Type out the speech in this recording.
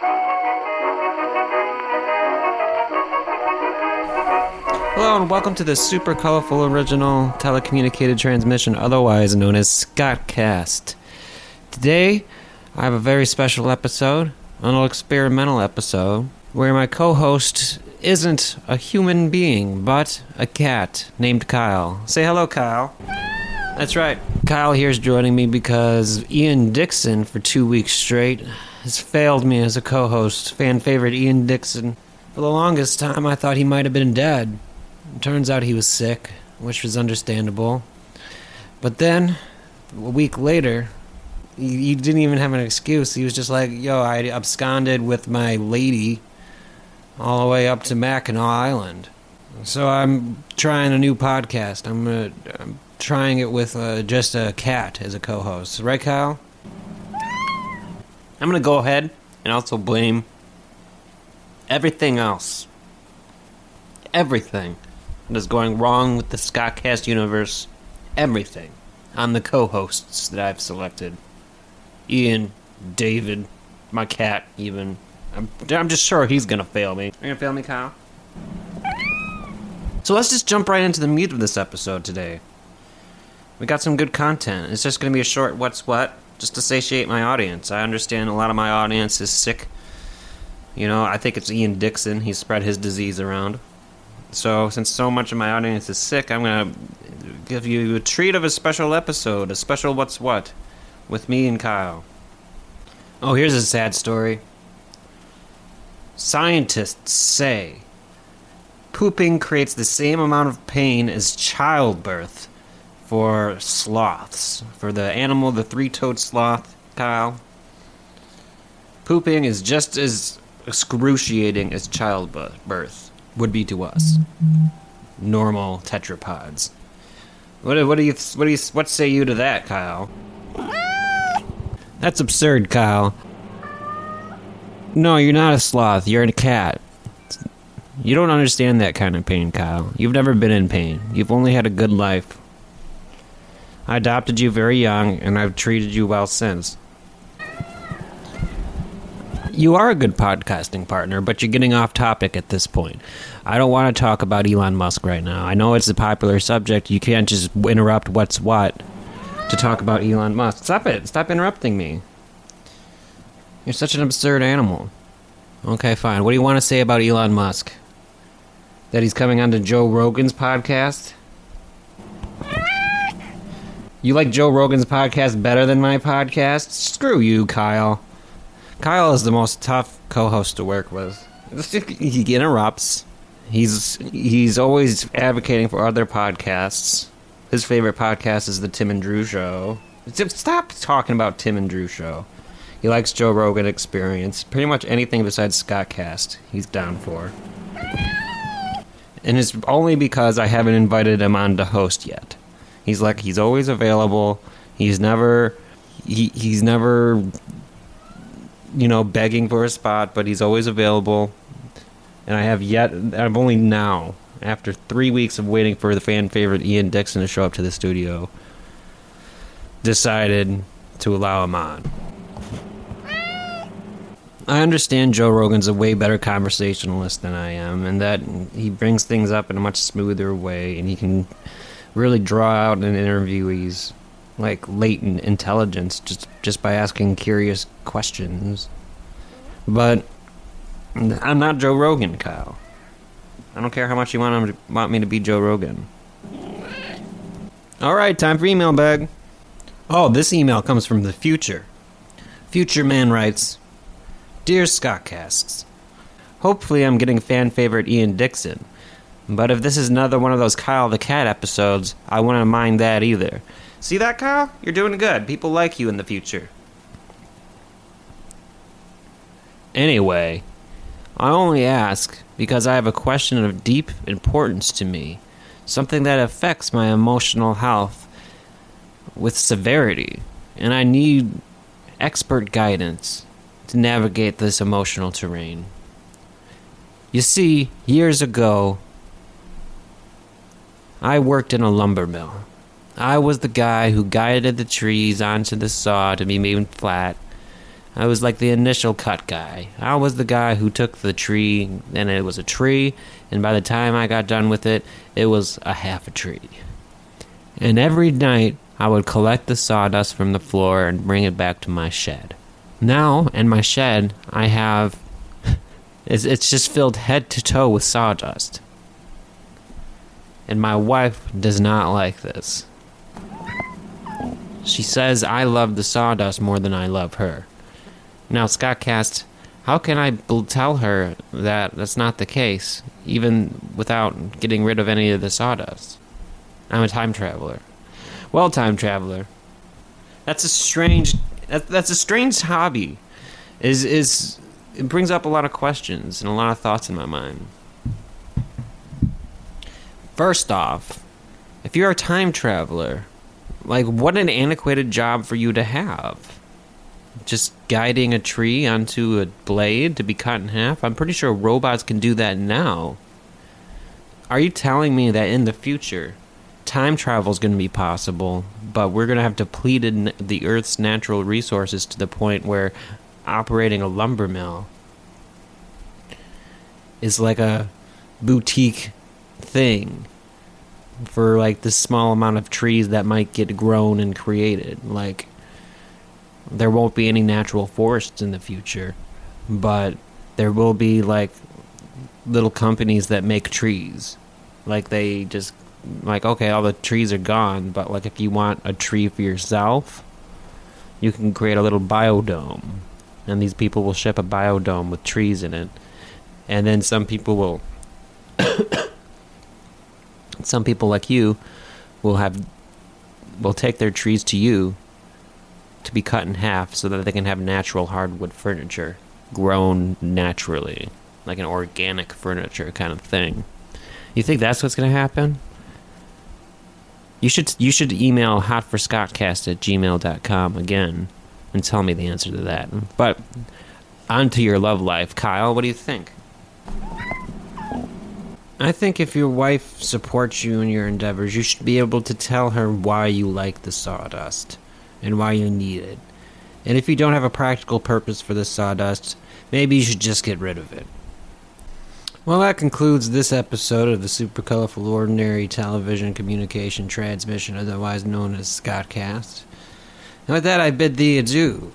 Hello and welcome to the super colorful original telecommunicated transmission, otherwise known as Scottcast. Today, I have a very special episode, a little experimental episode, where my co-host isn't a human being, but a cat named Kyle. Say hello, Kyle. That's right. Kyle here's joining me because Ian Dixon, for two weeks straight, has failed me as a co-host. Fan favorite Ian Dixon. For the longest time, I thought he might have been dead. Turns out he was sick, which was understandable. But then, a week later, he, didn't even have an excuse. He was just like, yo, I absconded with my lady all the way up to Mackinac Island. So I'm trying a new podcast. I'm, I'm trying it with uh, just a cat as a co host. Right, Kyle? I'm going to go ahead and also blame everything else. Everything that is going wrong with the Scottcast universe. Everything on the co hosts that I've selected Ian, David, my cat, even. I'm, I'm just sure he's going to fail me. Are you going to fail me, Kyle? So let's just jump right into the meat of this episode today. We got some good content. It's just going to be a short what's what, just to satiate my audience. I understand a lot of my audience is sick. You know, I think it's Ian Dixon. He spread his disease around. So, since so much of my audience is sick, I'm going to give you a treat of a special episode, a special What's What, with me and Kyle. Oh, here's a sad story. Scientists say pooping creates the same amount of pain as childbirth for sloths. For the animal, the three toed sloth, Kyle. Pooping is just as excruciating as childbirth would be to us, normal tetrapods. What, what do you what do you what say you to that, Kyle? That's absurd, Kyle. No, you're not a sloth. You're a cat. You don't understand that kind of pain, Kyle. You've never been in pain. You've only had a good life. I adopted you very young, and I've treated you well since. You are a good podcasting partner, but you're getting off topic at this point. I don't want to talk about Elon Musk right now. I know it's a popular subject. You can't just interrupt what's what to talk about Elon Musk. Stop it. Stop interrupting me. You're such an absurd animal. Okay, fine. What do you want to say about Elon Musk? That he's coming onto Joe Rogan's podcast? You like Joe Rogan's podcast better than my podcast? Screw you, Kyle. Kyle is the most tough co-host to work with. He interrupts. He's he's always advocating for other podcasts. His favorite podcast is the Tim and Drew Show. Stop talking about Tim and Drew Show. He likes Joe Rogan Experience. Pretty much anything besides Scottcast, he's down for. And it's only because I haven't invited him on to host yet. He's like he's always available. He's never he he's never you know begging for a spot, but he's always available. And I have yet I've only now after 3 weeks of waiting for the fan favorite Ian Dixon to show up to the studio decided to allow him on. I understand Joe Rogan's a way better conversationalist than I am, and that he brings things up in a much smoother way, and he can really draw out an interviewee's like latent intelligence just just by asking curious questions. But I'm not Joe Rogan, Kyle. I don't care how much you want want me to be Joe Rogan. All right, time for email bag. Oh, this email comes from the future. Future man writes, "Dear Scottcasts, hopefully I'm getting fan favorite Ian Dixon." But if this is another one of those Kyle the Cat episodes, I wouldn't mind that either. See that, Kyle? You're doing good. People like you in the future. Anyway, I only ask because I have a question of deep importance to me, something that affects my emotional health with severity, and I need expert guidance to navigate this emotional terrain. You see, years ago, I worked in a lumber mill. I was the guy who guided the trees onto the saw to be made flat. I was like the initial cut guy. I was the guy who took the tree, and it was a tree, and by the time I got done with it, it was a half a tree. And every night, I would collect the sawdust from the floor and bring it back to my shed. Now, in my shed, I have. It's, just filled head to toe with sawdust. And my wife does not like this. She says I love the sawdust more than I love her. Now, Scott Cast, how can I bl- tell her that that's not the case, even without getting rid of any of the sawdust? I'm a time traveler. Well, time traveler. That's a strange. That, that's a strange hobby. Is is it brings up a lot of questions and a lot of thoughts in my mind. First off, if you're a time traveler, like what an antiquated job for you to have. Just guiding a tree onto a blade to be cut in half. I'm pretty sure robots can do that now. Are you telling me that in the future, time travel is going to be possible, but we're going to have depleted the Earth's natural resources to the point where operating a lumber mill is like a boutique thing for like the small amount of trees that might get grown and created. Like there won't be any natural forests in the future, but there will be like little companies that make trees. Like they just like okay, all the trees are gone, but like if you want a tree for yourself, you can create a little biodome. And these people will ship a biodome with trees in it. And then some people will some people like you will have will take their trees to you to be cut in half so that they can have natural hardwood furniture grown naturally like an organic furniture kind of thing. You think that's what's going to happen? You should you should email hotforscottcast at gmail.com again and tell me the answer to that. But on to your love life kyle. What do you think I think if your wife supports you in your endeavors, you should be able to tell her why you like the sawdust and why you need it. And if you don't have a practical purpose for the sawdust, maybe you should just get rid of it. Well, that concludes this episode of the Super Colorful Ordinary Television Communication Transmission, otherwise known as Scottcast. And with that, I bid thee adieu.